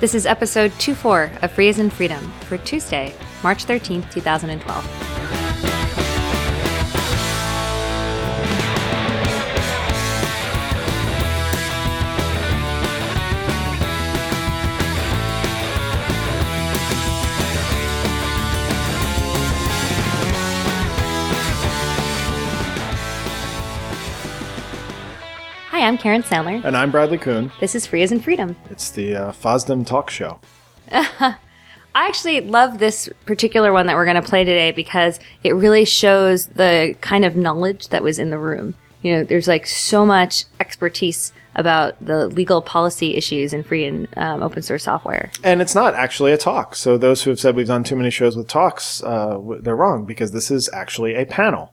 This is episode 2 4 of Free as in Freedom for Tuesday, March 13th, 2012. Hi, I'm Karen Sandler. And I'm Bradley Kuhn. This is Free as in Freedom. It's the uh, FOSDEM talk show. I actually love this particular one that we're going to play today because it really shows the kind of knowledge that was in the room. You know, there's like so much expertise about the legal policy issues in free and um, open source software. And it's not actually a talk. So those who have said we've done too many shows with talks, uh, they're wrong because this is actually a panel.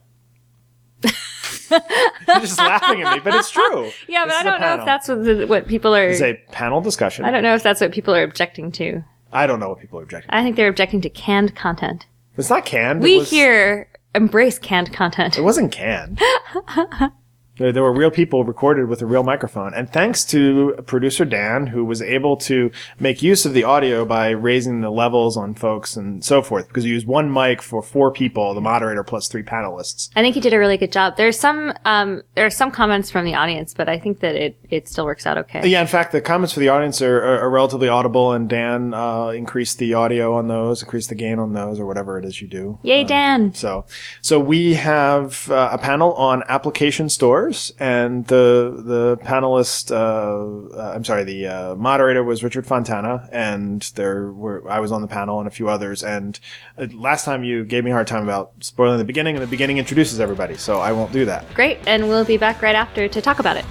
You're just laughing at me, but it's true. Yeah, This but I don't know if that's what, the, what people are. It's a panel discussion. I don't know if that's what people are objecting to. I don't know what people are objecting. To. I think they're objecting to canned content. It's not canned. We was, here embrace canned content. It wasn't canned. There, there were real people recorded with a real microphone. And thanks to producer Dan, who was able to make use of the audio by raising the levels on folks and so forth, because he used one mic for four people, the moderator plus three panelists. I think he did a really good job. There's some um, there are some comments from the audience, but I think that it it still works out okay. Yeah, in fact, the comments for the audience are, are, are relatively audible, and Dan uh, increased the audio on those, increased the gain on those, or whatever it is you do. Yay, Dan! So, so we have uh, a panel on application stores, and the the panelist, uh, uh, I'm sorry, the uh, moderator was Richard Fontana, and there were I was on the panel and a few others. And uh, last time you gave me a hard time about spoiling the beginning, and the beginning introduces everybody, so I won't do that. Great, and we'll be back right after to talk about it.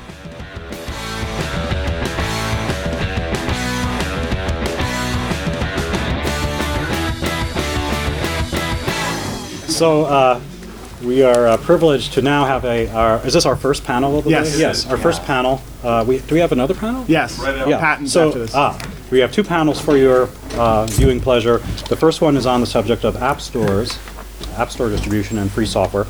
So uh, we are uh, privileged to now have a. Our, is this our first panel of the Yes. day? Yes, our first panel. Uh, we do we have another panel? Yes, Right Yeah. patents so, after this. Ah, we have two panels for your uh, viewing pleasure. The first one is on the subject of app stores, app store distribution, and free software.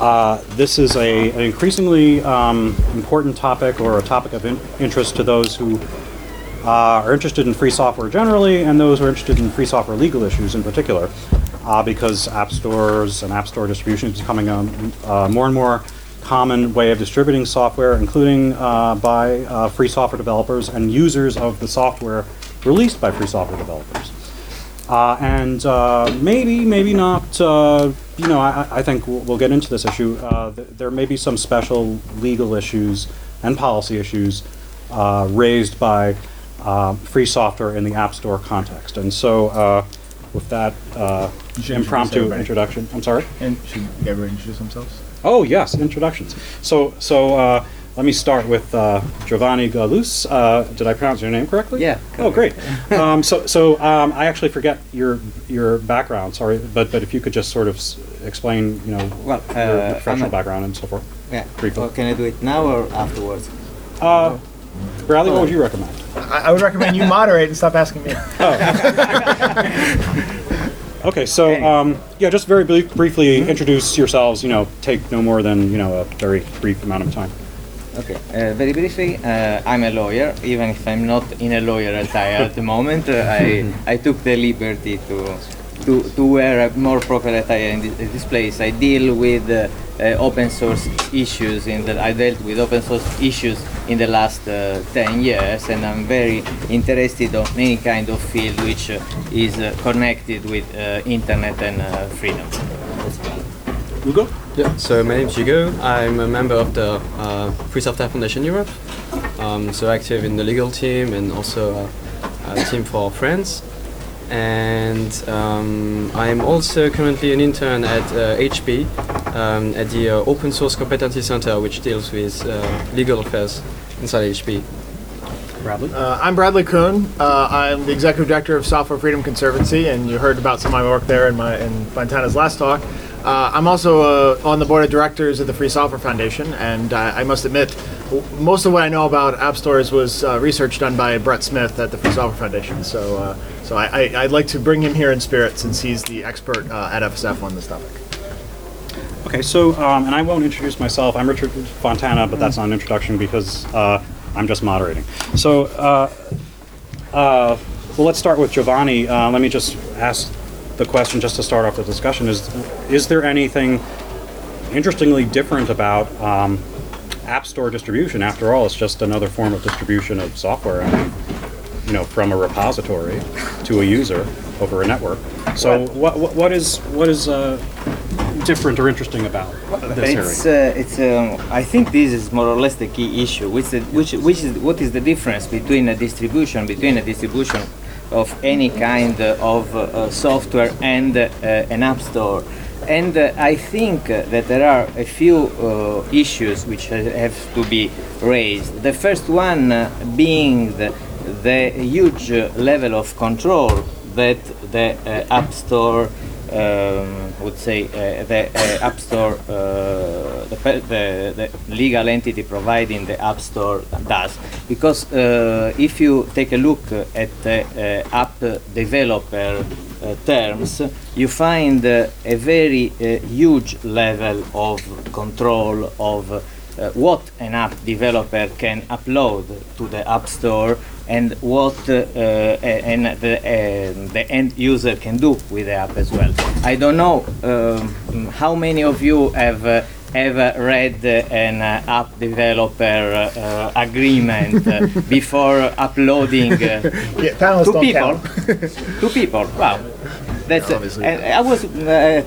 Uh, this is a, an increasingly um, important topic or a topic of in- interest to those who uh, are interested in free software generally and those who are interested in free software legal issues in particular, uh, because app stores and app store distribution is becoming a uh, more and more common way of distributing software, including uh, by uh, free software developers and users of the software released by free software developers. Uh, and uh, maybe, maybe not. Uh, you know, I, I think we'll, we'll get into this issue. Th- there may be some special legal issues and policy issues raised by free software in the App Store context. And so, with that uh, should introduce impromptu everybody. introduction, I'm sorry. And should everyone introduce themselves? Oh yes, introductions. So, so uh, let me start with uh, Giovanni Gallus. Uh, did I pronounce your name correctly? Yeah, Oh, great. um, so, so um, I actually forget your your background. Sorry, but but if you could just sort of s- explain, you know, Well, your uh, professional I'm a- background and so forth. Yeah. Briefly. Well, can I do it now or afterwards? Uh, Bradley, what would you recommend? I, I would recommend you moderate and stop asking me. Okay, so um, yeah, just very brief, briefly introduce yourselves. You know, take no more than you know a very brief amount of time. Okay. Uh, very briefly, uh, I'm a lawyer, even if I'm not in a lawyer attire at the moment. Uh, I I took the liberty to to, to wear a more proper attire in this, in this place. I deal with uh, uh, open source issues. In the I dealt with open source issues in the last uh, ten years, and I'm very interested on any kind of field which uh, is uh, connected with uh, internet and uh, freedom. Hugo. Yeah, so my name is Hugo. I'm a member of the uh, Free Software Foundation Europe. Um, so active in the legal team and also uh, a team for friends. And um, I'm also currently an intern at uh, HP um, at the uh, Open Source Competency Center, which deals with uh, legal affairs inside HP. Bradley. Uh, I'm Bradley Kuhn. Uh, I'm the executive director of Software Freedom Conservancy, and you heard about some of my work there in my in Fontana's last talk. Uh, I'm also uh, on the board of directors of the Free Software Foundation, and uh, I must admit, w- most of what I know about app stores was uh, research done by Brett Smith at the Free Software Foundation. So, uh, so I, I, I'd like to bring him here in spirit since he's the expert uh, at FSF on this topic. Okay, so um, and I won't introduce myself. I'm Richard Fontana, but that's not an introduction because uh, I'm just moderating. So, uh, uh, Well, let's start with Giovanni. Uh, let me just ask the question just to start off the discussion: Is is there anything interestingly different about um, App Store distribution? After all, it's just another form of distribution of software. I mean, you know, from a repository to a user over a network. So, what what, what is what is uh, different or interesting about this It's, area? uh, it's. Um, I think this is more or less the key issue, which, is, which, which is what is the difference between a distribution, between a distribution of any kind of uh, software and uh, an app store. And uh, I think that there are a few uh, issues which have to be raised. The first one uh, being the, the huge level of control that the uh, App Store um, would say uh, the uh, App Store, uh, the, the, the legal entity providing the App Store does. Because uh, if you take a look at the uh, app developer terms, you find a very huge level of control of uh, what an app developer can upload to the App Store and what uh, uh, and the, uh, the end user can do with the app as well. I don't know um, how many of you have ever read uh, an uh, app developer agreement before uploading uh, Yeah, two people. two people. Wow. That's Yeah, obviously. I was uh,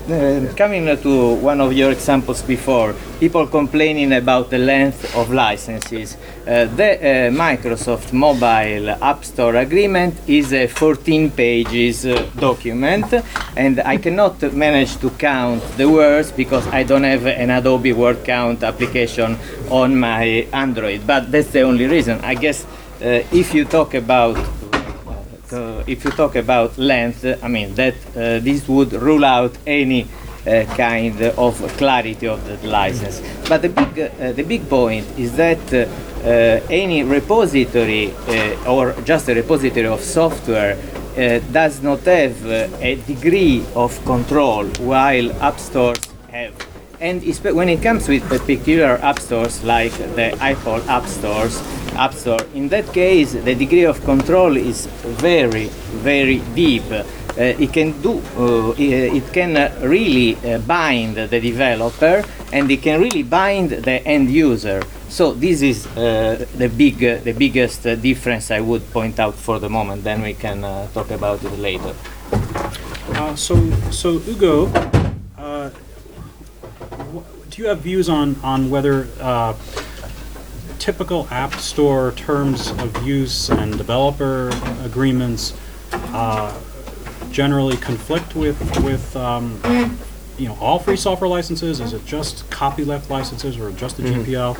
uh, coming to one of your examples before. People complaining about the length of licenses. Uh, the uh, Microsoft Mobile App Store agreement is a 14 pages uh, document, and I cannot manage to count the words because I don't have an Adobe Word Count application on my Android. But that's the only reason. I guess uh, if you talk about uh, if you talk about length, I mean that uh, this would rule out any uh, kind of clarity of the license. But the big, uh, the big point is that uh, any repository or just a repository of software does not have a degree of control while app stores have. And when it comes with particular app stores like the Apple App Stores, App Store, in that case, the degree of control is very, very deep. Uh, it can do, uh, it can uh, really uh, bind the developer, and it can really bind the end user. So this is uh, the big, uh, the biggest uh, difference I would point out for the moment. Then we can uh, talk about it later. Uh, so, so Ugo, uh, wh- do you have views on on whether uh, typical App Store terms of use and developer agreements uh, generally conflict with with um, you know all free software licenses? Is it just copyleft licenses or just the GPL?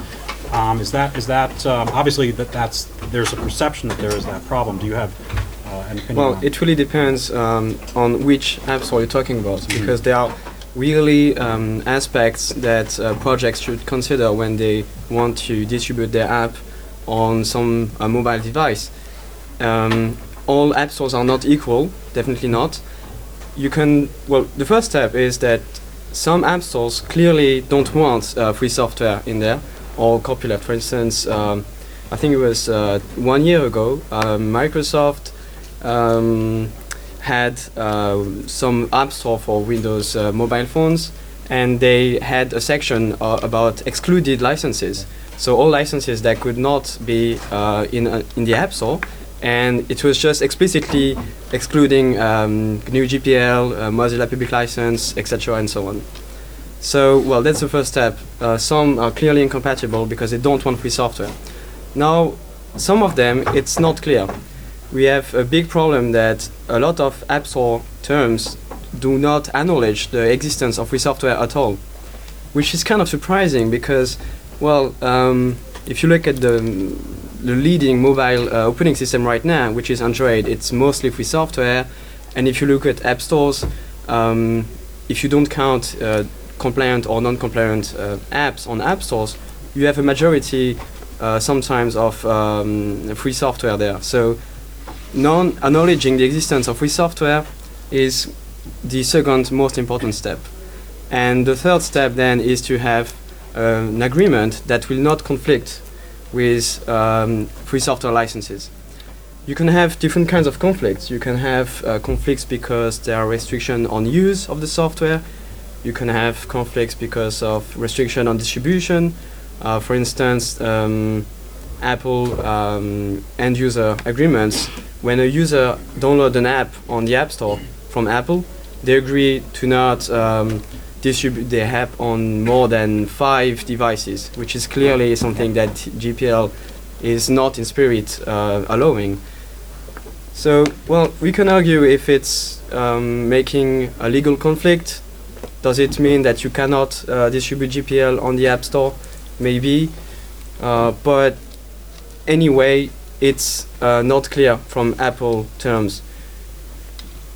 Um, is that is that um, obviously that that's there's a perception that there is that problem? Do you have uh, an opinion? Well, on it really depends um, on which app store you're talking about, because there are really um, aspects that uh, projects should consider when they want to distribute their app on some uh, mobile device. Um, all app stores are not equal, definitely not. You can, well, the first step is that some app stores clearly don't want uh, free software in there or copyleft. For instance, um, I think it was uh, one year ago, uh, Microsoft um, had uh, some app store for Windows uh, mobile phones, and they had a section uh, about excluded licenses. So all licenses that could not be in in the app store, and it was just explicitly excluding um, GNU GPL, uh, Mozilla Public License, etc., and so on. So, well, that's the first step. Uh, some are clearly incompatible because they don't want free software. Now, some of them, it's not clear. We have a big problem that a lot of App Store terms do not acknowledge the existence of free software at all, which is kind of surprising because, well, um, if you look at the, the leading mobile uh, operating system right now, which is Android, it's mostly free software. And if you look at app stores, um, if you don't count uh, compliant or non-compliant uh, apps on app stores, you have a majority uh, sometimes of um, free software there. So non-acknowledging the existence of free software is the second most important step. And the third step then is to have uh, an agreement that will not conflict with um, free software licenses. you can have different kinds of conflicts. You can have uh, conflicts because there are restrictions on use of the software. You can have conflicts because of restriction on distribution. Uh, for instance, um, Apple um, end user agreements. When a user downloads an app on the App Store from Apple, they agree to not um, distribute their app on more than five devices, which is clearly something that GPL is not in spirit uh, allowing. So, well, we can argue if it's um, making a legal conflict. Does it mean that you cannot uh, distribute GPL on the App Store? Maybe. Uh, but anyway, it's uh, not clear from Apple terms.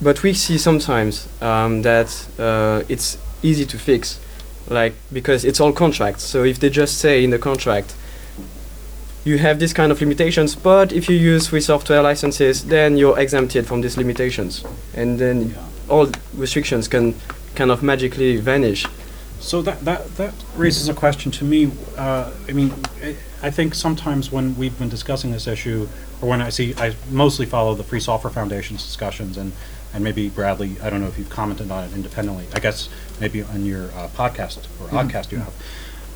But we see sometimes um, that uh, it's easy to fix, like because it's all contracts. So if they just say in the contract, you have this kind of limitations, but if you use free software licenses, then you're exempted from these limitations, and then all restrictions can kind of magically vanish. So that, that, that raises a question to me. Uh, I mean, I, I think sometimes when we've been discussing this issue, or when I see, I mostly follow the Free Software Foundation's discussions, and, and maybe Bradley, I don't know if you've commented on it independently. I guess maybe on your uh, podcast or podcast you have.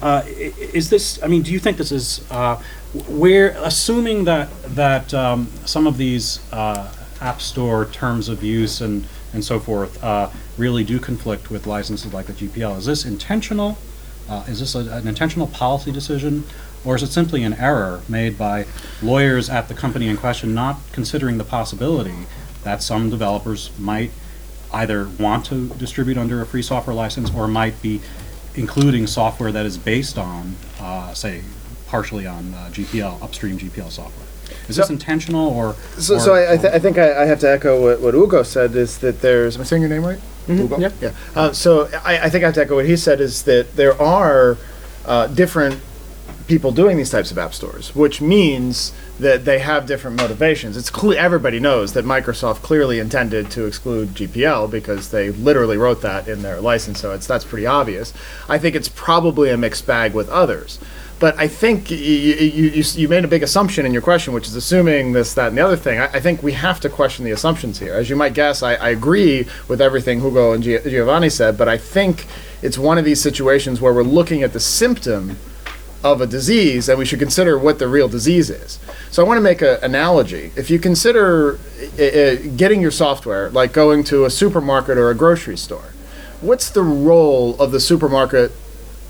Uh, i- is this? I mean, do you think this is? Uh, where assuming that that um, some of these uh, app store terms of use and and so forth uh, really do conflict with licenses like the GPL. Is this intentional? Uh, is this a, an intentional policy decision, or is it simply an error made by lawyers at the company in question, not considering the possibility that some developers might either want to distribute under a free software license or might be including software that is based on, uh, say, partially on uh, GPL, upstream GPL software. Is this So- intentional or? So, or- so I, I, th- I think I, I have to echo what, what Ugo said is that there's. Am I saying your name right? Ugo? yeah. Yeah. Uh, so I, I think I have to echo what he said is that there are uh, different people doing these types of app stores, which means that they have different motivations. It's clear everybody knows that Microsoft clearly intended to exclude GPL because they literally wrote that in their license, so it's that's pretty obvious. I think it's probably a mixed bag with others. But I think you, you, you made a big assumption in your question, which is assuming this, that, and the other thing. I, I think we have to question the assumptions here. As you might guess, I, I agree with everything Hugo and Giovanni said, but I think it's one of these situations where we're looking at the symptom of a disease and we should consider what the real disease is. So I want to make an analogy. If you consider getting your software, like going to a supermarket or a grocery store, what's the role of the supermarket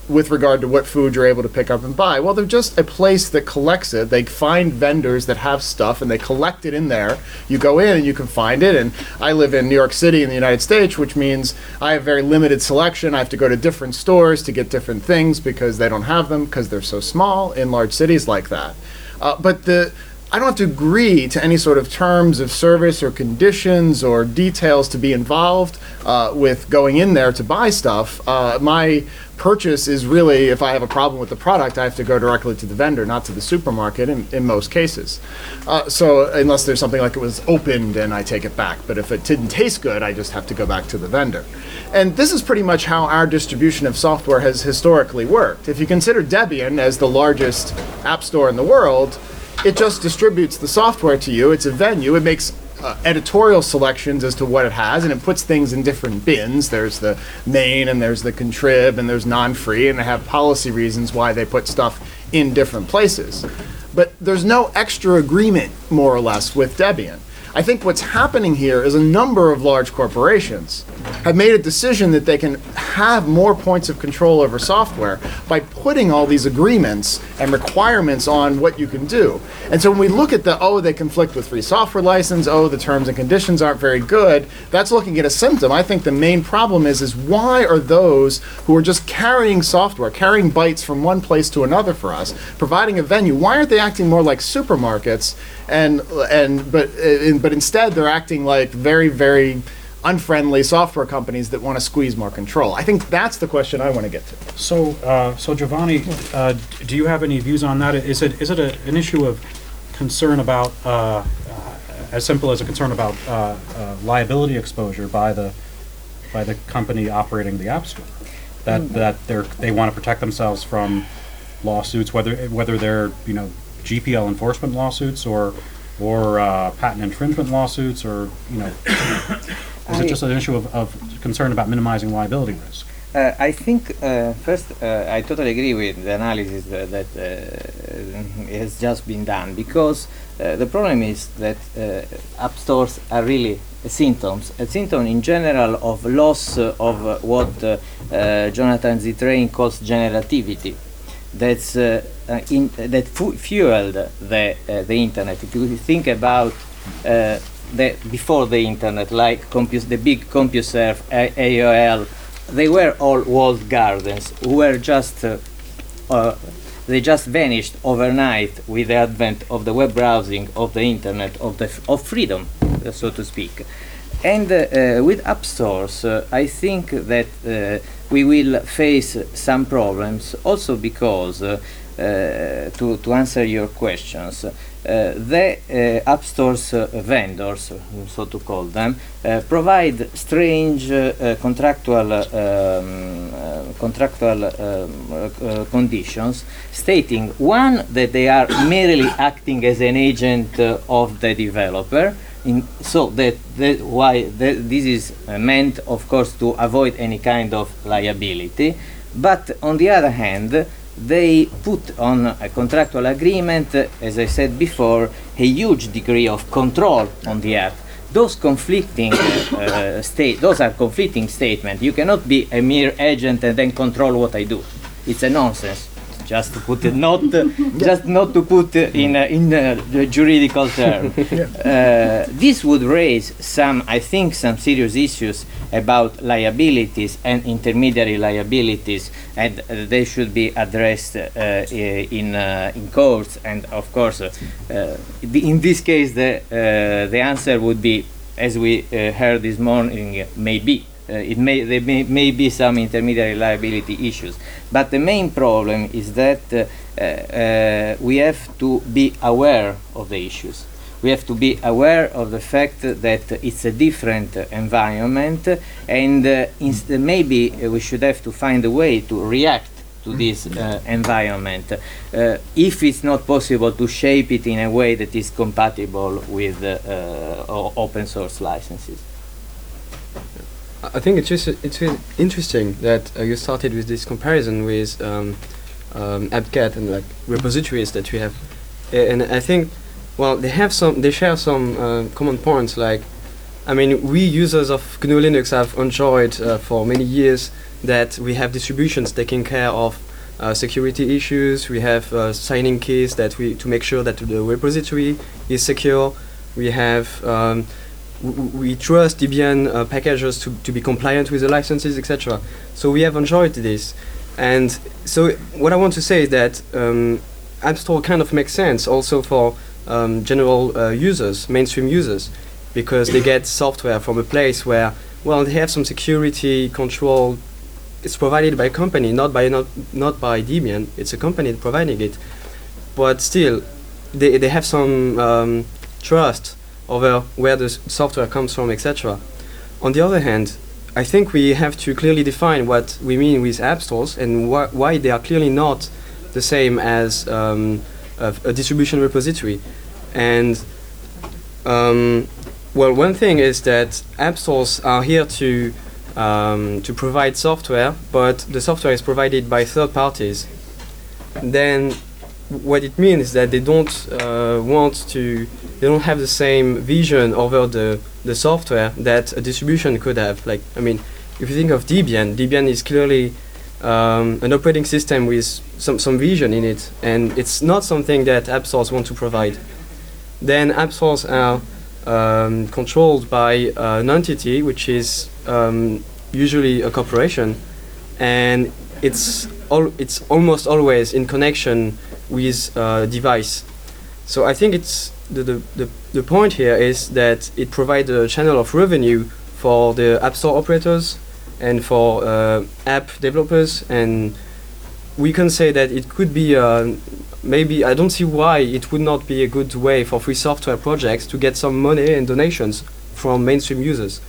with regard to what food you're able to pick up and buy? Well, they're just a place that collects it. They find vendors that have stuff and they collect it in there. You go in and you can find it. And I live in New York City in the United States, which means I have very limited selection. I have to go to different stores to get different things because they don't have them because they're so small in large cities like that. Uh, but the I don't have to agree to any sort of terms of service or conditions or details to be involved uh, with going in there to buy stuff. Uh, my purchase is really, if I have a problem with the product, I have to go directly to the vendor, not to the supermarket in, in most cases. Uh, so, unless there's something like it was opened and I take it back. But if it didn't taste good, I just have to go back to the vendor. And this is pretty much how our distribution of software has historically worked. If you consider Debian as the largest app store in the world, it just distributes the software to you. It's a venue. It makes uh, editorial selections as to what it has, and it puts things in different bins. There's the main, and there's the contrib, and there's non-free, and they have policy reasons why they put stuff in different places. But there's no extra agreement, more or less, with Debian. I think what's happening here is a number of large corporations have made a decision that they can have more points of control over software by putting all these agreements and requirements on what you can do. And so when we look at the, oh, they conflict with free software license, oh, the terms and conditions aren't very good, that's looking at a symptom. I think the main problem is, is why are those who are just carrying software, carrying bytes from one place to another for us, providing a venue, why aren't they acting more like supermarkets and, and, but, but instead they're acting like very, very unfriendly software companies that want to squeeze more control. I think that's the question I want to get to. So, uh, so Giovanni, uh, do you have any views on that? Is it, is it a- an issue of concern about, uh, uh, as simple as a concern about uh, uh, liability exposure by the, by the company operating the App Store? That, that they're, they want to protect themselves from lawsuits, whether, whether they're, you know, GPL enforcement lawsuits or, or uh, patent infringement lawsuits, or you know, is it just an issue of, of concern about minimizing liability risk? Uh, I think uh, first uh, I totally agree with the analysis that, that uh, has just been done because uh, the problem is that uh, app stores are really symptoms, a symptom in general of loss of what Jonathan Zittrain calls generativity. That's uh, uh, in, that fu- fueled the uh, the internet. If you think about the before the internet, like compus- the big CompuServe, A- AOL, they were all walled gardens who were just they just vanished overnight with the advent of the web browsing, of the internet, of the of freedom, uh, so to speak. And uh, uh, with app stores, I think that we will face some problems, also because, uh, to, to answer your questions, uh, the uh, app stores vendors, so to call them, provide strange contractual um, contractual um, conditions, stating one that they are merely acting as an agent of the developer. In, so that, that why that this is meant, of course, to avoid any kind of liability. But on the other hand, they put on a contractual agreement, as I said before, a huge degree of control on the app. Those conflicting uh, state, those are conflicting statements. You cannot be a mere agent and then control what I do. It's a nonsense. Just to put it, not just not to put in uh, in uh, the juridical term. Uh, this would raise some, I think, some serious issues about liabilities and intermediary liabilities, and uh, they should be addressed uh, in uh, in courts. And of course, uh, uh, in this case, the uh, the answer would be, as we uh, heard this morning, maybe. Uh, it may there may, may be some intermediary liability issues, but the main problem is that uh, uh, uh, we have to be aware of the issues. We have to be aware of the fact that it's a different environment, and uh, maybe uh, we should have to find a way to react to this uh, environment. Uh, if it's not possible to shape it in a way that is compatible with uh, open source licenses. I think it's just it's really interesting that uh, you started with this comparison with um, um, apt-get and like repositories that we have, and I think, well, they have some, they share some uh, common points. Like, I mean, we users of GNU Linux have enjoyed uh, for many years that we have distributions taking care of uh, security issues. We have uh, signing keys that we to make sure that the repository is secure. We have um, we trust Debian uh, packages to, to be compliant with the licenses, etc. So we have enjoyed this. And so what I want to say is that um, App Store kind of makes sense also for um, general uh, users, mainstream users, because they get software from a place where, well, they have some security control. It's provided by a company, not by not not by Debian. It's a company providing it, but still, they they have some um, trust over where the software comes from, etc. On the other hand, I think we have to clearly define what we mean with app stores and wh- why they are clearly not the same as um, a, a distribution repository. And um, well, one thing is that app stores are here to um, to provide software, but the software is provided by third parties. Then what it means is that they don't uh, want to they don't have the same vision over the the software that a distribution could have. Like i mean if you think of debian debian is clearly um, an operating system with some, some vision in it and it's not something that app stores want to provide. Then app stores are um, controlled by uh, an entity which is um, usually a corporation and it's al- it's almost always in connection with uh, device. So I think it's the, the, the, the point here is that it provides a channel of revenue for the app store operators and for uh, app developers and we can say that it could be uh, maybe I don't see why it would not be a good way for free software projects to get some money and donations from mainstream users.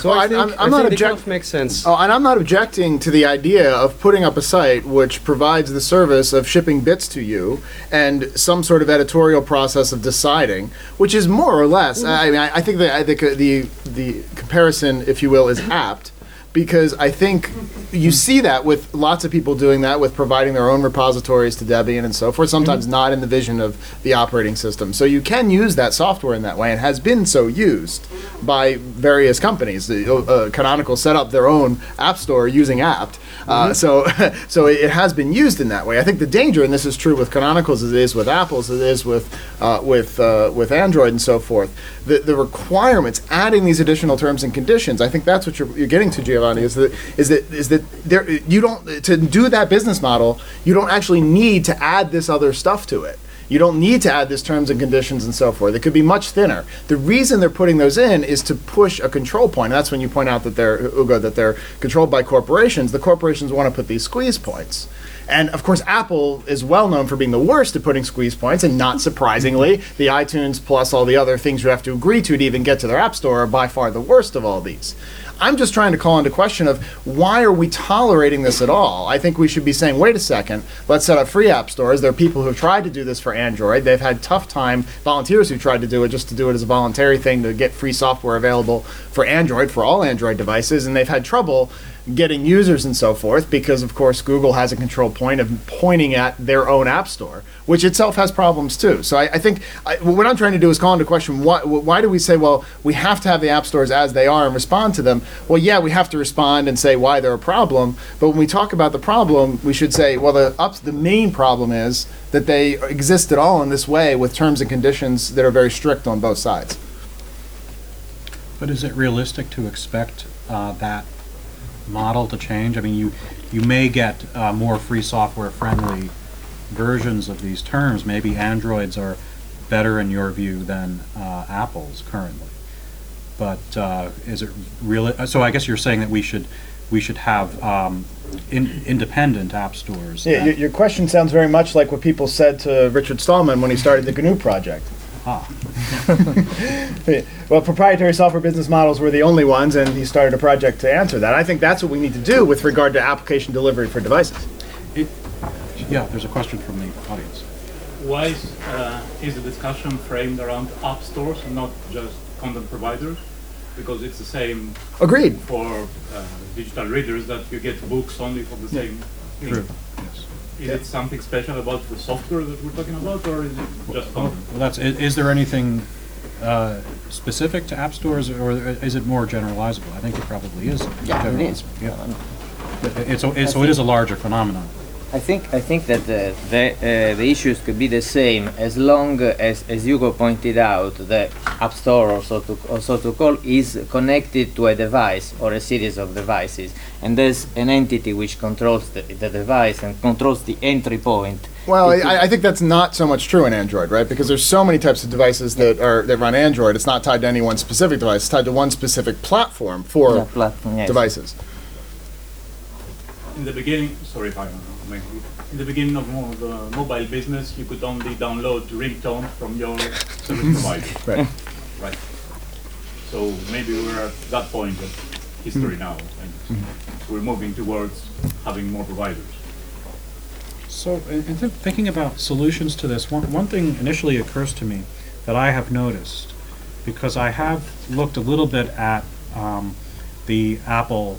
So Well, I I- think, I'm- I I'm not think object- makes sense. Oh, and I'm not objecting to the idea of putting up a site which provides the service of shipping bits to you and some sort of editorial process of deciding, which is more or less. I mean, I, I think that I think the the comparison, if you will, is apt because I think you see that with lots of people doing that with providing their own repositories to Debian and so forth. Sometimes not in the vision of the operating system. So you can use that software in that way, and has been so used by various companies. The, uh, Canonical set up their own app store using apt. Uh, so, so it has been used in that way. I think the danger, and this is true with Canonicals, as it is with Apples, as it is with uh, with uh, with Android and so forth. The the requirements, adding these additional terms and conditions. I think that's what you're, you're getting to, Giovanni. Is that is that is that there you don't to do that business model. You don't actually need to add this other stuff to it. You don't need to add this terms and conditions and so forth. It could be much thinner. The reason they're putting those in is to push a control point. And that's when you point out that they're Ugo that they're controlled by corporations. The corporations want to put these squeeze points. And of course, Apple is well known for being the worst at putting squeeze points, and not surprisingly, the iTunes plus all the other things you have to agree to to even get to their App Store are by far the worst of all these. I'm just trying to call into question of why are we tolerating this at all? I think we should be saying, wait a second, let's set up free app stores. There are people who've tried to do this for Android. They've had tough time, volunteers who tried to do it just to do it as a voluntary thing to get free software available for Android, for all Android devices, and they've had trouble getting users and so forth because of course Google has a control point of pointing at their own app store, which itself has problems too. So I, I think I, what I'm trying to do is call into question why, why do we say, well, we have to have the app stores as they are and respond to them? Well, yeah, we have to respond and say why they're a problem, but when we talk about the problem, we should say, well, the ups, the main problem is that they exist at all in this way with terms and conditions that are very strict on both sides. But is it realistic to expect uh, that model to change? I mean, you, you may get uh, more free software friendly versions of these terms. Maybe Androids are better in your view than uh, Apple's currently. But uh, is it really, uh, so I guess you're saying that we should, we should have um, in- independent app stores. Yeah, your, your question sounds very much like what people said to Richard Stallman when he started the GNU project. Ah. well, proprietary software business models were the only ones, and he started a project to answer that. I think that's what we need to do with regard to application delivery for devices. Yeah, there's a question from the audience. Why is, uh, is the discussion framed around app stores and not just content providers? Because it's the same Agreed. for uh, digital readers that you get books only for the same thing. True. Yes. Is it something special about the software that we're talking about, or is it just Well, content? that's, i- is there anything uh, specific to app stores, or is it more generalizable? I think it probably is. Yeah, it is. generalizable, Yeah. It's, a- it's- so it is a larger phenomenon. I think I think that uh, the uh, the issues could be the same as long as, as Hugo pointed out, the App Store, or so to or so to call, is connected to a device or a series of devices, and there's an entity which controls the, the device and controls the entry point. Well, I, I think that's not so much true in Android, right? Because there's so many types of devices that are that run Android. It's not tied to any one specific device. It's tied to one specific platform for Yeah, platform, yes. devices. In the beginning, sorry if I may, in the beginning of the mobile business, you could only download ringtone from your service provider. Right. Right. So maybe we're at that point of history now, and we're moving towards having more providers. So, in in th- thinking about solutions to this, one, one thing initially occurs to me that I have noticed, because I have looked a little bit at um, the Apple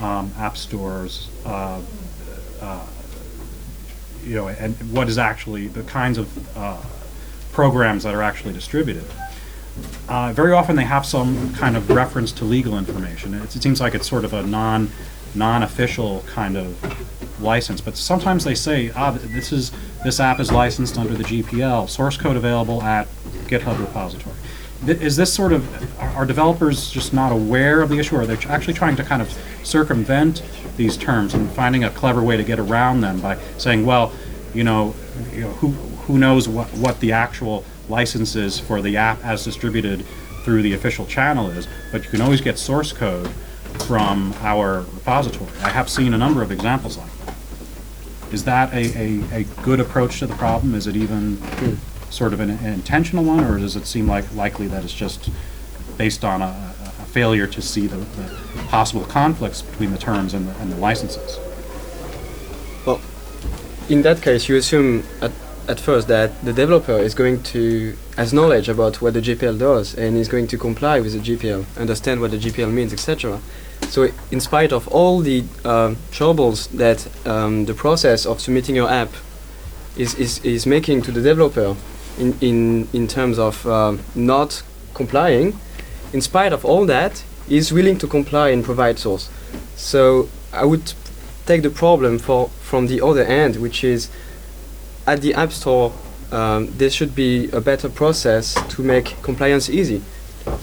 um, App Stores, uh, uh, you know, and what is actually the kinds of uh, programs that are actually distributed. Uh, very often they have some kind of reference to legal information. It's, it seems like it's sort of a non, non-official kind of license, but sometimes they say, ah, this is, this app is licensed under the GPL, source code available at GitHub repository. Is this sort of, are developers just not aware of the issue, or are they actually trying to kind of circumvent these terms and finding a clever way to get around them by saying, well, you know, you know, who, who knows what, what the actual license is for the app as distributed through the official channel is, but you can always get source code from our repository. I have seen a number of examples like that. Is that a, a, a good approach to the problem? Is it even hmm. Sort of an, an intentional one, or does it seem like likely that it's just based on a, a failure to see the, the possible conflicts between the terms and the, and the licenses. Well, in that case, you assume at, at first that the developer is going to has knowledge about what the GPL does and is going to comply with the GPL, understand what the GPL means, etc. So, in spite of all the um, troubles that um, the process of submitting your app is, is, is making to the developer in, in, in terms of um, not complying, in spite of all that, is willing to comply and provide source. So, I would take the problem for from the other end, which is at the App Store, um, there should be a better process to make compliance easy.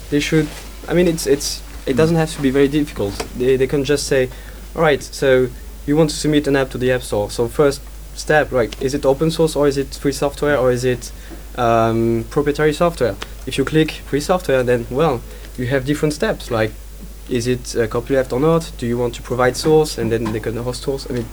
They should, I mean, it's it's it doesn't have to be very difficult. They they can just say, all right, so you want to submit an app to the App Store. So first step, right, is it open source or is it free software or is it um, proprietary software? If you click free software, then well, you have different steps like is it uh, copyleft or not? Do you want to provide source and then they can host source? I mean,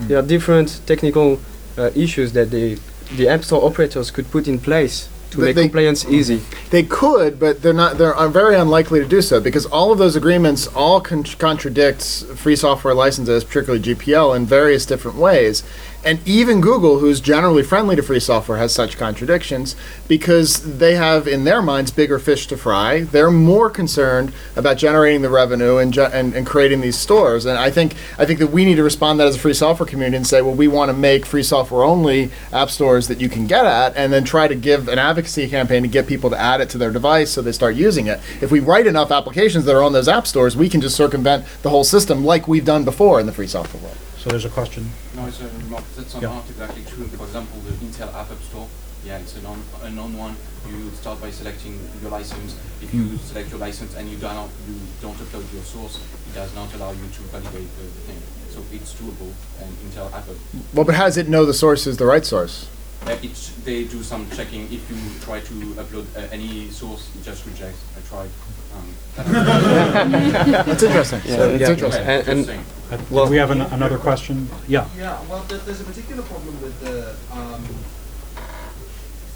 there are different technical uh, issues that the the app store operators could put in place to But make compliance easy. They could, but they're not. They're uh, very unlikely to do so because all of those agreements all con- contradicts free software licenses, particularly GPL, in various different ways. And even Google, who's generally friendly to free software, has such contradictions because they have, in their minds, bigger fish to fry. They're more concerned about generating the revenue and, ge- and and creating these stores. And I think I think that we need to respond to that as a free software community and say, well, we want to make free software only app stores that you can get at, and then try to give an advocacy campaign to get people to add it to their device so they start using it. If we write enough applications that are on those app stores, we can just circumvent the whole system like we've done before in the free software world. So there's a question. No, it's uh, not, that's not, Yeah. not exactly true. For example, the Intel AppUp Store, yeah, it's a non a known one. You start by selecting your license. If you select your license and you don't you don't upload your source, it does not allow you to validate the, the thing. So it's doable. And Intel AppUp, Well, but how does it know the source is the right source? uh, it's they do some checking. If you try to upload uh, any source, it just rejects. I tried. Um, That's interesting. Yeah, So it's yeah. interesting. And- and- just saying. Uh, Well- do we have an, another question? Yeah. Yeah, well, there, there's a particular problem with the um,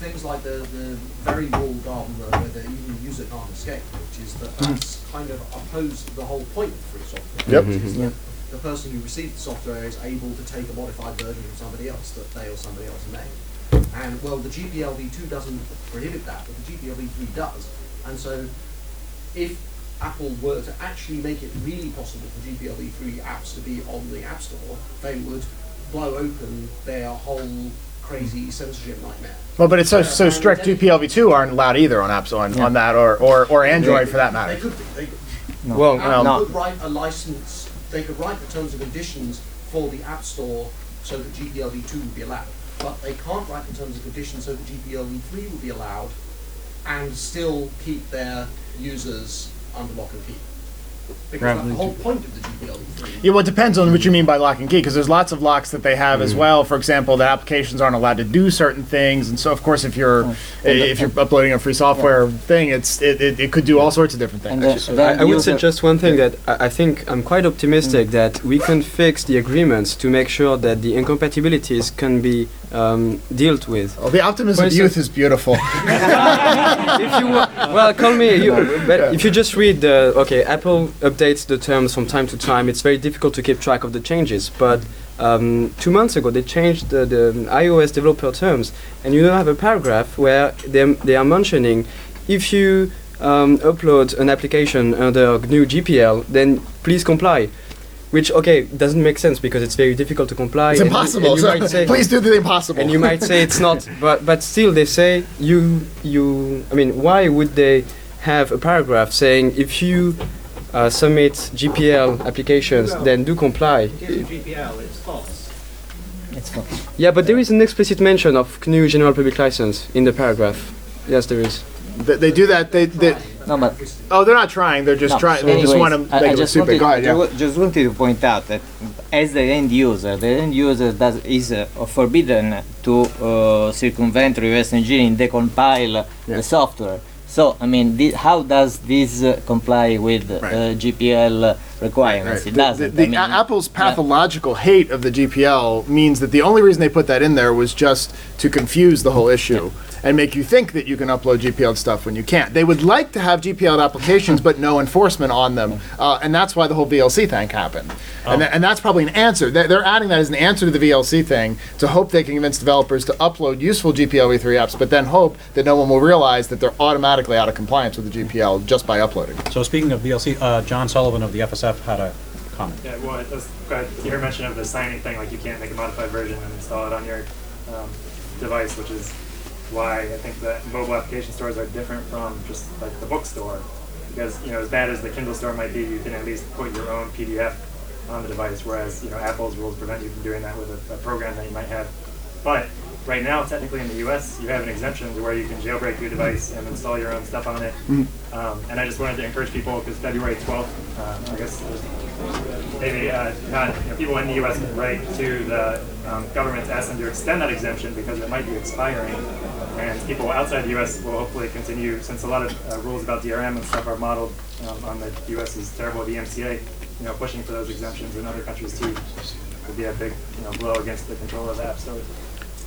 things like the, the very walled garden where where the even user can't escape, which is that that's kind of opposed the whole point of free software. Yep. Which is that the person who receives the software is able to take a modified version from somebody else that they or somebody else made. And well, the GPL v2 doesn't prohibit that, but the GPL v3 does. And so, if Apple were to actually make it really possible for GPL v3 apps to be on the App Store, they would blow open their whole crazy hmm. censorship nightmare. Well, but it's so so strict. GPLv2 aren't allowed either on apps on, on that or, or, or Android for that matter. They matter. could be. They could, Well, Apple no. could write a license. They could write the terms and conditions for the App Store so that GPL v2 would be allowed, but they can't write the terms and conditions so that GPL v3 would be allowed, and still keep their users under lock and key. Because that's the whole point of the GPL v3. Yeah, well, it depends on what you mean by lock and key, because there's lots of locks that they have as mm-hmm. well. For example, that applications aren't allowed to do certain things, and so of course, if you're oh. if you're uploading a free software thing, it's it, it, it could do all sorts of different And things. the, I, I would suggest one thing that I, I think I'm quite optimistic mm. that we can fix the agreements to make sure that the incompatibilities can be um, dealt with. Oh, the optimism of youth is beautiful. if you wa- well, call me. You, but if you just read the okay, Apple updates the terms from time to time. It's very difficult to keep track of the changes. But um, two months ago, they changed the, the iOS developer terms, and you now have a paragraph where they they are mentioning if you um, upload an application under GNU GPL, then please comply. Which okay doesn't make sense because it's very difficult to comply. It's and you- impossible. and you so might say- please do the impossible. and you might say it's not but but still they say you you i mean why would they have a paragraph saying if you uh, submit gpl applications then do comply GPL, it's false. It's fine. yeah but there is an explicit mention of GNU general public license in the paragraph yes there is They, they do that. They, they No, but oh, they're not trying. They're just No, trying. They just anyways, want to I- make I it just stupid. wanted, Go ahead. Yeah. ju- just wanted to point out that as the end user, the end user does is uh, forbidden to uh, circumvent reverse engineering, decompile the software. So I mean, thi- how does this uh, comply with uh, Right. GPL requirements. Right. It The- doesn't. The, I mean, Apple's pathological hate of the GPL means that the only reason they put that in there was just to confuse the whole issue and make you think that you can upload GPL stuff when you can't. They would like to have GPL applications, but no enforcement on them, uh, and that's why the whole VLC thing happened. And, tha- and that's probably an answer. They're, they're adding that as an answer to the VLC thing to hope they can convince developers to upload useful GPL v3 apps, but then hope that no one will realize that they're automatically out of compliance with the GPL just by uploading. So speaking of VLC, uh, John Sullivan of the FSF had a comment. Yeah, well, it go ahead. your mention of the signing thing, like you can't make a modified version and install it on your um, device, which is why I think that mobile application stores are different from just like the bookstore. Because, you know, as bad as the Kindle store might be, you can at least put your own PDF on the device, whereas, you know, Apple's rules prevent you from doing that with a, a program that you might have. But right now, technically in the US, you have an exemption to where you can jailbreak your device and install your own stuff on it. Um, and I just wanted to encourage people, because February 12th, uh, I guess maybe uh, not, you know, people in the U.S. can write to the um, government to ask them to extend that exemption because it might be expiring. And people outside the U.S. will hopefully continue, since a lot of uh, rules about DRM and stuff are modeled um, on the U.S.'s terrible DMCA, you know, pushing for those exemptions in other countries too would be a big, you know, blow against the control of the App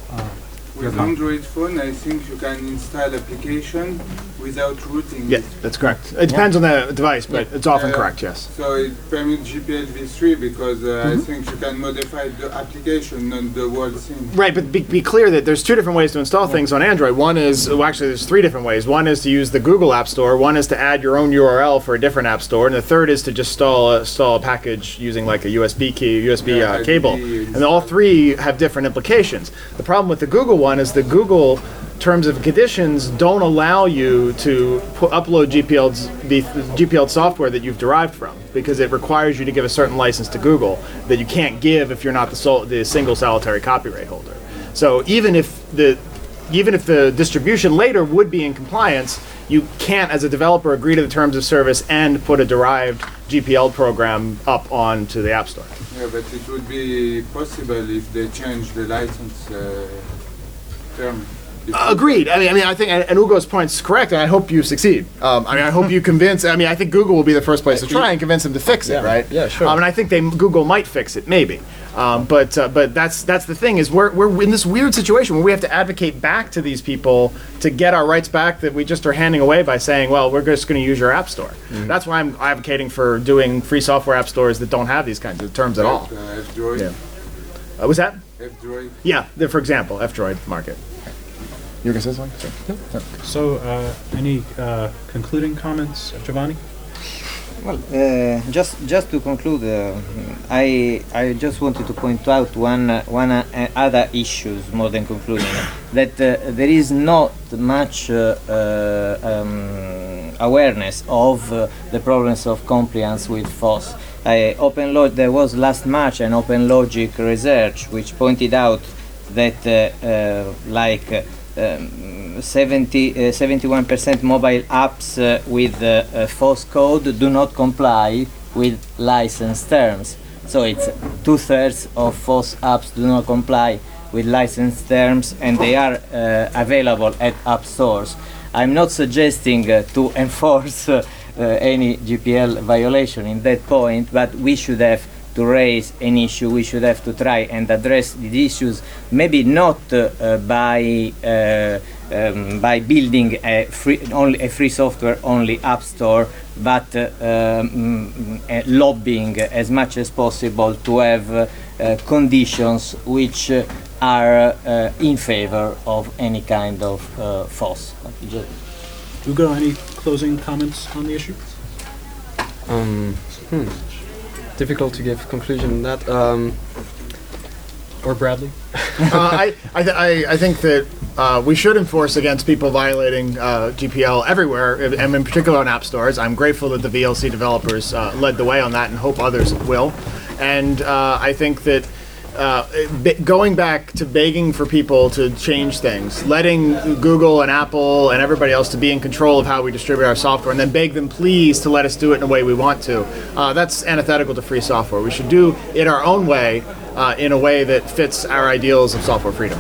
Store. With Android phone, I think you can install application without rooting. Yeah, it. that's correct. It depends on the device, but it's often Uh, correct, yes. So it permits GPL v3 because uh, Mm-hmm. I think you can modify the application, not the whole thing. Right, but be, be clear that there's two different ways to install things on Android. One is, well, actually, there's three different ways. One is to use the Google App Store. One is to add your own URL for a different app store, and the third is to just install a, install a package using like a USB key, USB Yeah, uh, cable. And all three have different implications. The problem with the Google one is the Google terms of conditions don't allow you to pu- upload GPL's, the GPL software that you've derived from because it requires you to give a certain license to Google that you can't give if you're not the sole, the single solitary copyright holder. So even if the even if the distribution later would be in compliance, you can't, as a developer, agree to the terms of service and put a derived GPL program up onto the App Store. Yeah, but it would be possible if they change the license uh, term. Agreed. I mean, I mean, I think, and and Hugo's point's correct, and I hope you succeed. Um, I mean, I hope you convince. I mean, I think Google will be the first place to try and convince them to fix it, Yeah, right? yeah, sure. Um, and I think they Google might fix it, maybe. Um, but uh, but that's that's the thing is we're we're in this weird situation where we have to advocate back to these people to get our rights back that we just are handing away by saying, well, we're just going to use your app store. That's why I'm advocating for doing free software app stores that don't have these kinds of terms at all. Uh, F-Droid. Yeah. Uh, was that? F-Droid. Yeah. The, for example, F-Droid market. You were going to say something? Sorry. So, uh, any uh, concluding comments, Giovanni? Well, uh, just just to conclude, uh, I I just wanted to point out one uh, one uh, other issues more than concluding that uh, there is not much uh, uh, um, awareness of uh, the problems of compliance with FOSS. I, open Log- there was last March an Open Logic research which pointed out that uh, uh, like uh, um, 70, uh, 71% mobile apps uh, with uh, uh, FOSS code do not comply with license terms. So it's two thirds of FOSS apps do not comply with license terms and they are uh, available at app stores. I'm not suggesting uh, to enforce uh, uh, any GPL violation in that point, but we should have to raise an issue, we should have to try and address the issues, maybe not uh, uh, by uh, um, by building a free only a free software only app store, but uh, um, uh, lobbying as much as possible to have uh, uh, conditions which uh, are uh, in favor of any kind of uh, FOSS. Hugo, any closing comments on the issue? Um, hmm. Difficult to give conclusion on that. Um, Or Bradley? uh, I, I, th- I, I think that uh, we should enforce against people violating uh, GPL everywhere, and in particular on app stores. I'm grateful that the VLC developers uh, led the way on that, and hope others will. And uh, I think that uh, going back to begging for people to change things, letting Google and Apple and everybody else to be in control of how we distribute our software, and then beg them please to let us do it in a way we want to. Uh, that's antithetical to free software. We should do it our own way, uh, in a way that fits our ideals of software freedom.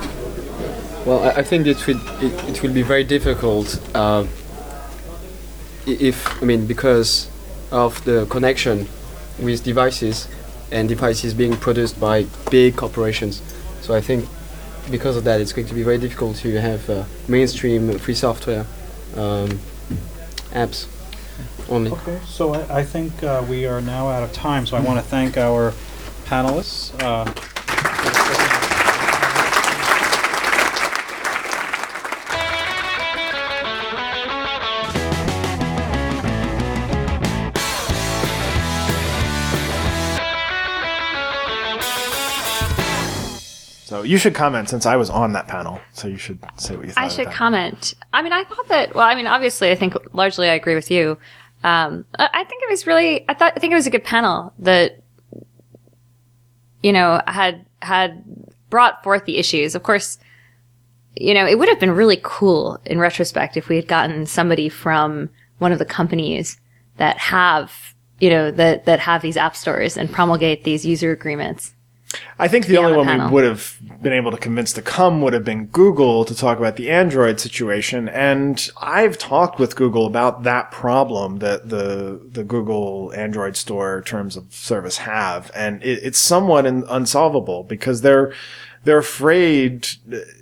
Well, I, I think it will it, it will be very difficult uh, if I mean because of the connection with devices and devices being produced by big corporations. So I think because of that, it's going to be very difficult to have uh, mainstream free software um, apps only. Okay, so I, I think uh, we are now out of time, so I want to thank our panelists. Uh, you should comment since I was on that panel. So you should say what you thought. I should comment. I mean, I thought that. Well, I mean, obviously, I think largely I agree with you. Um, I, I think it was really. I thought. I think it was a good panel that, you know, had had brought forth the issues. Of course, you know, it would have been really cool in retrospect if we had gotten somebody from one of the companies that have, you know, that that have these app stores and promulgate these user agreements. I think the only on the one panel. we would have been able to convince to come would have been Google to talk about the Android situation. And I've talked with Google about that problem that the the Google Android store terms of service have, and it, it's somewhat in, unsolvable because they're they're afraid.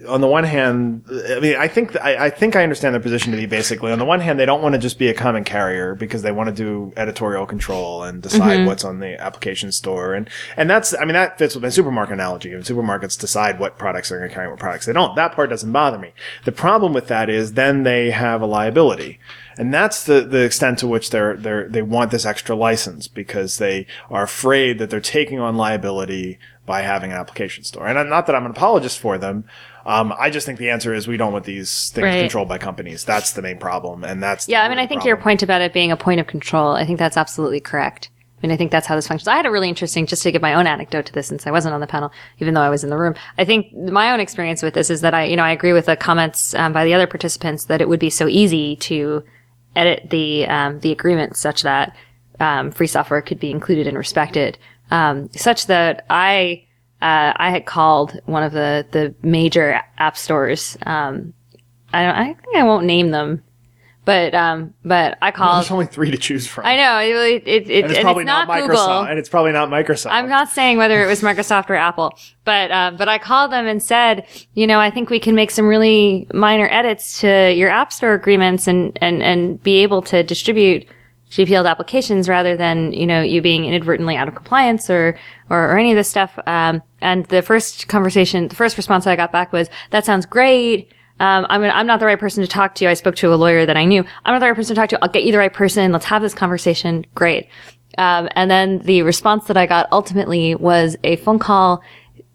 On the one hand, I mean, I think I, I think I understand their position to be basically on the one hand they don't want to just be a common carrier because they want to do editorial control and decide Mhm. what's on the application store and and that's I mean that fits with my supermarket analogy. When supermarkets decide what products they're going to carry, and what products they don't. That part doesn't bother me. The problem with that is then they have a liability. And that's the, the extent to which they're, they're, they want this extra license because they are afraid that they're taking on liability by having an application store. And I'm not that I'm an apologist for them. Um, I just think the answer is we don't want these things Right. controlled by companies. That's the main problem. And that's Yeah, I mean, I think your point about it being a point of control, I think that's absolutely correct. I mean, I think that's how this functions. I had a really interesting, just to give my own anecdote to this, since I wasn't on the panel, even though I was in the room. I think my own experience with this is that I, you know, I agree with the comments um, by the other participants that it would be so easy to edit the um, the agreement such that um, free software could be included and respected, um, such that I uh, I had called one of the the major app stores. Um, I don't. I think I won't name them, but um, but I called. there's only three to choose from. I know it. It, it, and it's and probably it's not, Microsoft. Google. And it's probably not Microsoft. I'm not saying whether it was Microsoft or Apple, but um, but I called them and said, you know, I think we can make some really minor edits to your App Store agreements and and and be able to distribute GPL applications rather than you know you being inadvertently out of compliance or or, or any of this stuff. Um, and the first conversation, the first response I got back was, "That sounds great." Um, I'm, gonna, I'm not the right person to talk to. you. I spoke to a lawyer that I knew. I'm not the right person to talk to. I'll get you the right person. Let's have this conversation. Great. Um, and then the response that I got ultimately was a phone call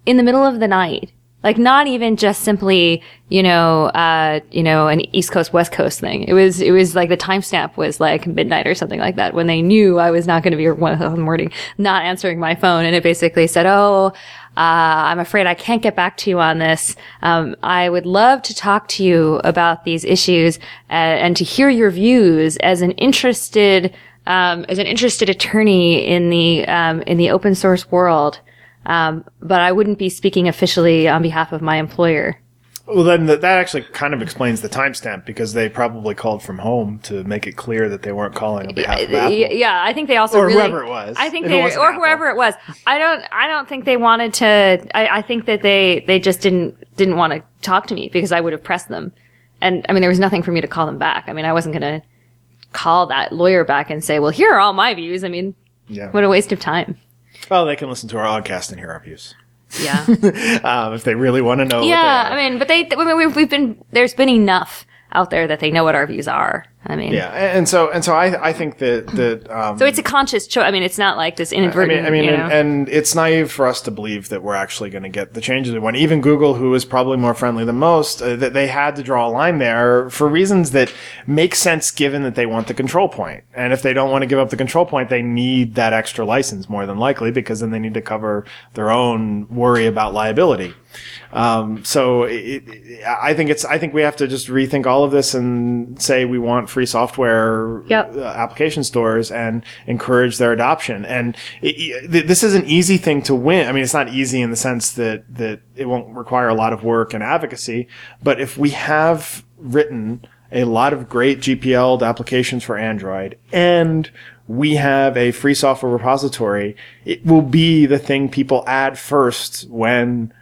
in the middle of the night. Like not even just simply, you know, uh, you know, an East Coast, West Coast thing. It was, it was like the timestamp was like midnight or something like that when they knew I was not going to be one in the morning, not answering my phone. And it basically said, Oh, uh, I'm afraid I can't get back to you on this. Um, I would love to talk to you about these issues uh, and to hear your views as an interested, um, as an interested attorney in the um, in the open source world. Um, but I wouldn't be speaking officially on behalf of my employer. Well, then that that actually kind of explains the timestamp because they probably called from home to make it clear that they weren't calling on behalf of Apple. Yeah, I think they also Or really, whoever it was. I think they or Apple. whoever it was. I don't. I don't think they wanted to. I, I think that they they just didn't didn't want to talk to me because I would have pressed them. And I mean, there was nothing for me to call them back. I mean, I wasn't going to call that lawyer back and say, "Well, here are all my views." I mean, Yeah. what a waste of time. Well, they can listen to our podcast and hear our views. Yeah. um, if they really want to know. yeah. I mean, but they, I mean, we've, we've been, there's been enough out there that they know what our views are. I mean, Yeah, and so and so I I think that that um, so it's a conscious choice. I mean, it's not like this I inadvertent, mean, I mean, you know. and, and it's naive for us to believe that we're actually going to get the changes we want. Even Google, who is probably more friendly than most, uh, that they had to draw a line there for reasons that make sense given that they want the control point. And if they don't want to give up the control point, they need that extra license more than likely because then they need to cover their own worry about liability. Um, so it, it, I think it's I think we have to just rethink all of this and say we want free software Yep. uh, application stores and encourage their adoption. And it, it- this is an easy thing to win. I mean, it's not easy in the sense that that it won't require a lot of work and advocacy. But if we have written a lot of great GPL applications for Android and we have a free software repository, it will be the thing people add first when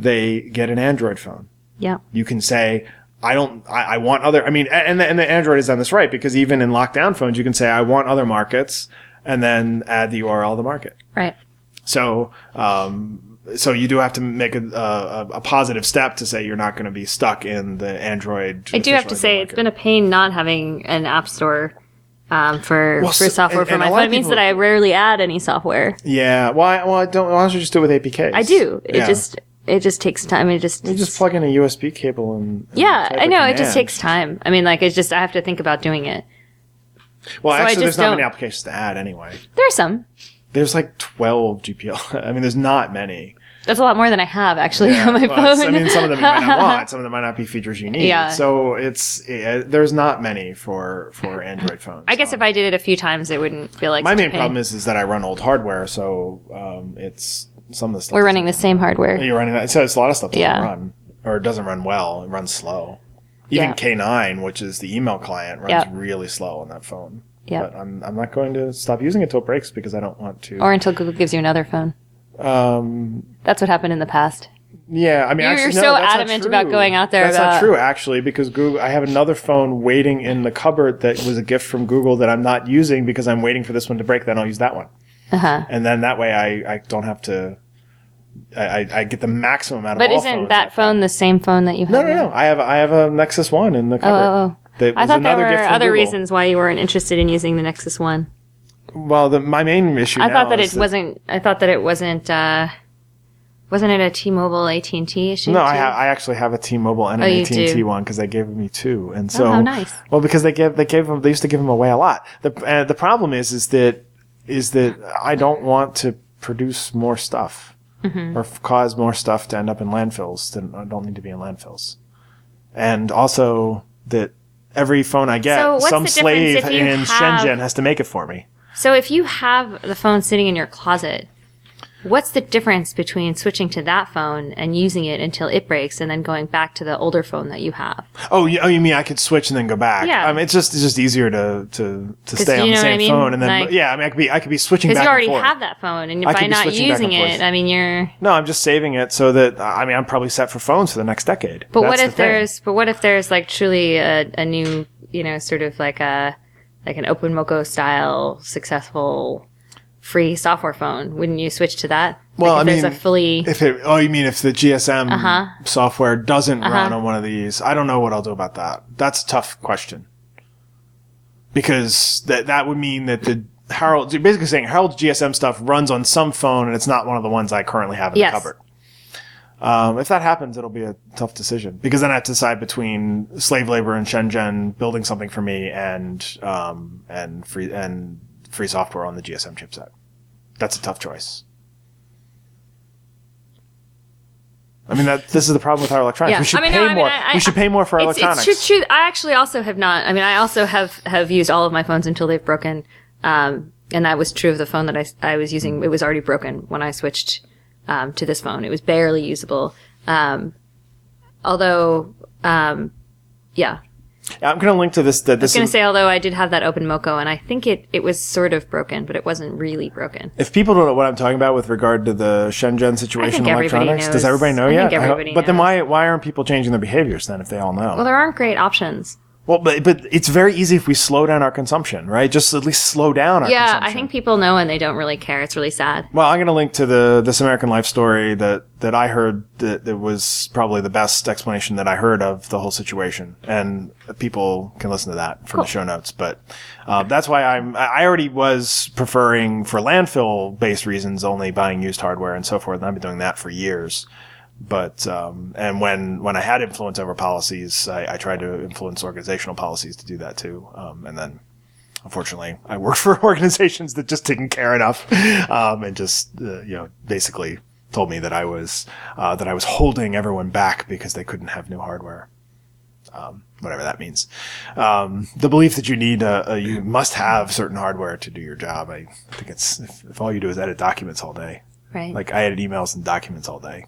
they get an Android phone. Yeah. You can say, I don't, I, I want other, I mean, and the, and the Android has done this right because even in lockdown phones, you can say, I want other markets and then add the URL of the market. Right. So, um, so you do have to make a, a, a positive step to say you're not going to be stuck in the Android. I do have to say Android it's been a pain not having an app store um, for Well, for software and- for and my phone. It means that I rarely add any software. Yeah. Well, I, well, I don't. Why don't you just do it with APKs? I do. It Yeah. just it just takes time. It just you just plug in a USB cable and, and yeah. I know. It just takes time. I mean, like it's just I have to think about doing it. Well, so actually, there's not don't- many applications to add anyway. There are some. There's like 12 GPL. I mean, there's not many. That's a lot more than I have actually Yeah, on my well, phone. I mean, some of them you might not want. Some of them might not be features you need. Yeah. So it's there's not many for for Android phones. I guess if I did it a few times, it wouldn't feel like My main pain. problem is is that I run old hardware, so um, it's some of the stuff. we're running the same hardware. You're running that. So it's a lot of stuff doesn't Yeah. run or it doesn't run well. It runs slow. Even Yeah. K9, which is the email client, runs Yeah. really slow on that phone. Yeah. But I'm I'm not going to stop using it till it breaks because I don't want to. Or until Google gives you another phone. um, That's what happened in the past. yeah, I mean, You're actually, so no, that's not adamant about true. going out there That's about- not true, actually, because Google. I have another phone waiting in the cupboard that was a gift from Google that I'm not using because I'm waiting for this one to break. Then I'll use that one, Uh huh. and then that way I, I don't have to. I, I, get the maximum out of But all isn't phones that phone the same phone that you have? No, no, no. I have I have a Nexus One in the Oh, cupboard. oh, oh. That I was thought there another were gift from other Google. reasons why you weren't interested in using the Nexus One. Well, the, my main issue. I now thought that is it wasn't. I thought that it wasn't. uh Wasn't it a T-Mobile AT and T issue? No, I, too? ha- I actually have a T-Mobile and Oh, an you AT and T do? one because they gave me two, and so Oh, how nice. well because they gave they gave them they used to give them away a lot. The uh, the problem is is that is that I don't want to produce more stuff Mhm. or f- cause more stuff to end up in landfills that don't need to be in landfills, and also that every phone I get, So some slave in have- Shenzhen has to make it for me. So if you have the phone sitting in your closet, what's the difference between switching to that phone and using it until it breaks, and then going back to the older phone that you have? Oh, you, oh, you mean I could switch and then go back? Yeah. I mean, it's just it's just easier to to, to stay on the same I mean? phone and then Like- yeah. I mean, I could be I could be switching Because you already have that phone, and I by not using it, I mean you're. No, I'm just saving it so that I mean I'm probably set for phones for the next decade. But That's what if thing. there's? But what if there's like truly a, a new, you know, sort of like a like an Openmoko style successful free software phone? Wouldn't you switch to that? Well, like if I mean, there's a fully if it oh you mean if the GSM Uh-huh. software doesn't Uh-huh. run on one of these, I don't know what I'll do about that. That's a tough question because that that would mean that the Harald you're basically saying Harald's GSM stuff runs on some phone and it's not one of the ones I currently have in Yes. the cupboard. Um, if that happens, it'll be a tough decision because then I have to decide between slave labor in Shenzhen building something for me and um, and free and free software on the GSM chipset. That's a tough choice. I mean, that this is the problem with our electronics. We should I mean, pay no, I mean, more. I- we should pay more for our it's, electronics. It's true, true. I actually also have not. I mean, I also have have used all of my phones until they've broken, um, and that was true of the phone that I, I was using. It was already broken when I switched um, to this phone. It was barely usable. Um, although, um, yeah, I'm going to link to this. That I was going to say, although I did have that Openmoko, and I think it it was sort of broken, but it wasn't really broken. If people don't know what I'm talking about with regard to the Shenzhen situation in electronics, does everybody know I yet? everybody but then why why aren't people changing their behaviors then if they all know? Well, there aren't great options. Well, but but it's very easy if we slow down our consumption, right? Just at least slow down our Yeah. I think people know and they don't really care. It's really sad. Well, I'm going to link to the this American Life story that that I heard that, that was probably the best explanation that I heard of the whole situation, and people can listen to that from the show notes. But uh, that's why I'm I already was preferring for landfill based reasons only buying used hardware and so forth, and I've been doing that for years. But um, and when when I had influence over policies, I, I tried to influence organizational policies to do that too, um, and then unfortunately, I worked for organizations that just didn't care enough, um, and just uh, you know basically told me that I was uh, that I was holding everyone back because they couldn't have new hardware. Um, whatever that means. Um, the belief that you need a, a, you must have certain hardware to do your job. I think it's if, if all you do is edit documents all day. Right. Like I edit emails and documents all day.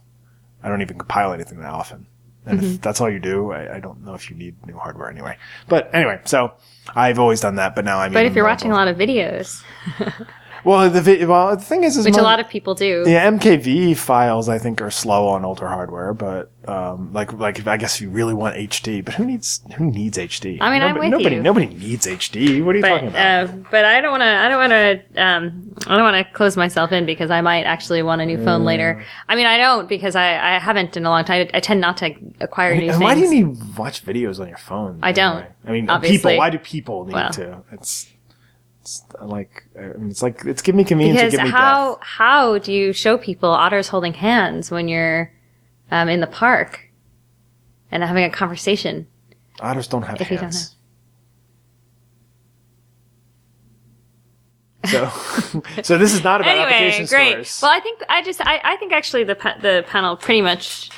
I don't even compile anything that often. And Mm-hmm. if that's all you do, I, I don't know if you need new hardware anyway. But anyway, so I've always done that, but now I'm. But if you're watching a lot of videos, well, the vi- well, the thing is, is which a lot of people do, Yeah, MKV files I think are slow on older hardware, but um, like like I guess if you really want HD, but who needs who needs HD? I mean, I'm nobody, with nobody, you. Nobody needs HD. What are you talking but about? uh, but I don't want to. I don't want to. Um, I don't want to close myself in because I might actually want a new phone later. I mean, I don't because I, I haven't in a long time. I, tend not to acquire new and things. why do you need to watch videos on your phone? I don't. I mean, obviously. people. Why do people need Well. to? It's, it's like I mean, it's like it's give me convenience. because give me how death. how do you show people otters holding hands when you're um, in the park and having a conversation? Otters don't have If hands. So, so this is not about anyway, application great. stores. Well, I think I just I, I think actually the pa- the panel pretty much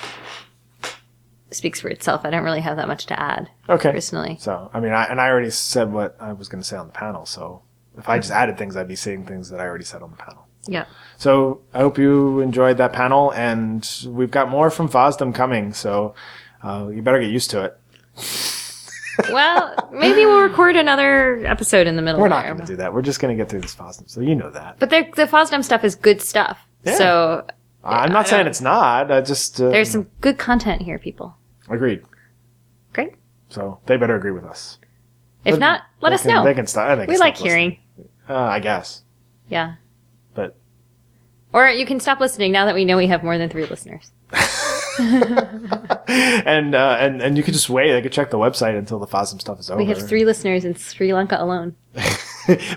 speaks for itself. I don't really have that much to add. Okay. Personally. So, I mean, I, and I already said what I was going to say on the panel. So, if I just added things, I'd be saying things that I already said on the panel. Yeah. So, I hope you enjoyed that panel, and we've got more from FOSDEM coming. So, uh, you better get used to it. well, maybe we'll record another episode in the middle. We're not going to do that. We're just going to get through this FOSDEM. So, you know that. But the the FOSDEM stuff is good stuff. Yeah. So I'm not saying it's not. I just uh, there's some good content here, people. agreed. Great. So they better agree with us. If But not, let us can- know. They can stop. We like hearing. listening. Uh, I guess, Yeah. but Or you can stop listening now that we know we have more than three listeners. and uh, and and you could just wait. I could check the website until the FOSDEM stuff is over. We have three listeners in Sri Lanka alone.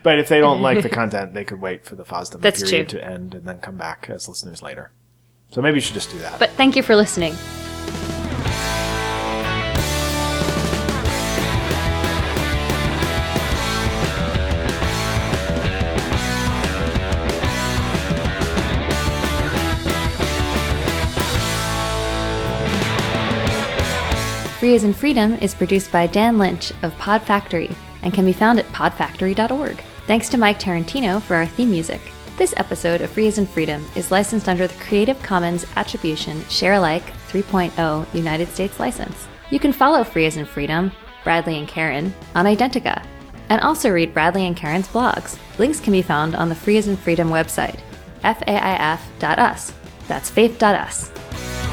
but if they don't like the content, they could wait for the FOSDEM That's period true. to end and then come back as listeners later. So maybe you should just do that. But thank you for listening. Free as in Freedom is produced by Dan Lynch of Pod Factory and can be found at podfactory.org. Thanks to Mike Tarantino for our theme music. This episode of Free as in Freedom is licensed under the Creative Commons Attribution Share Alike 3.0 United States license. You can follow Free as in Freedom, Bradley and Karen, on Identica, and also read Bradley and Karen's blogs. Links can be found on the Free as in Freedom website, faif.us. That's faith.us.